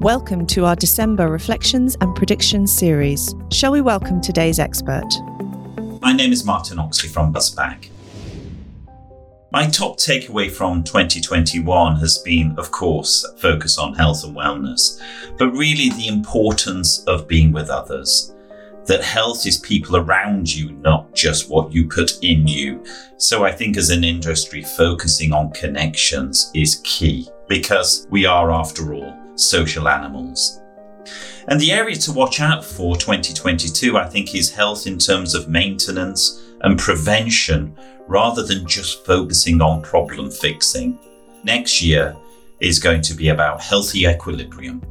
Welcome to our December Reflections and Predictions series. Shall we welcome today's expert? My name is Martin Oxley from Buzzback. My top takeaway from 2021 has been, of course, focus on health and wellness, but really the importance of being with others. That health is people around you, not just what you put in you. So I think as an industry, focusing on connections is key because we are, after all, social animals. And the area to watch out for 2022, I think, is health in terms of maintenance and prevention rather than just focusing on problem fixing. Next year is going to be about healthy equilibrium.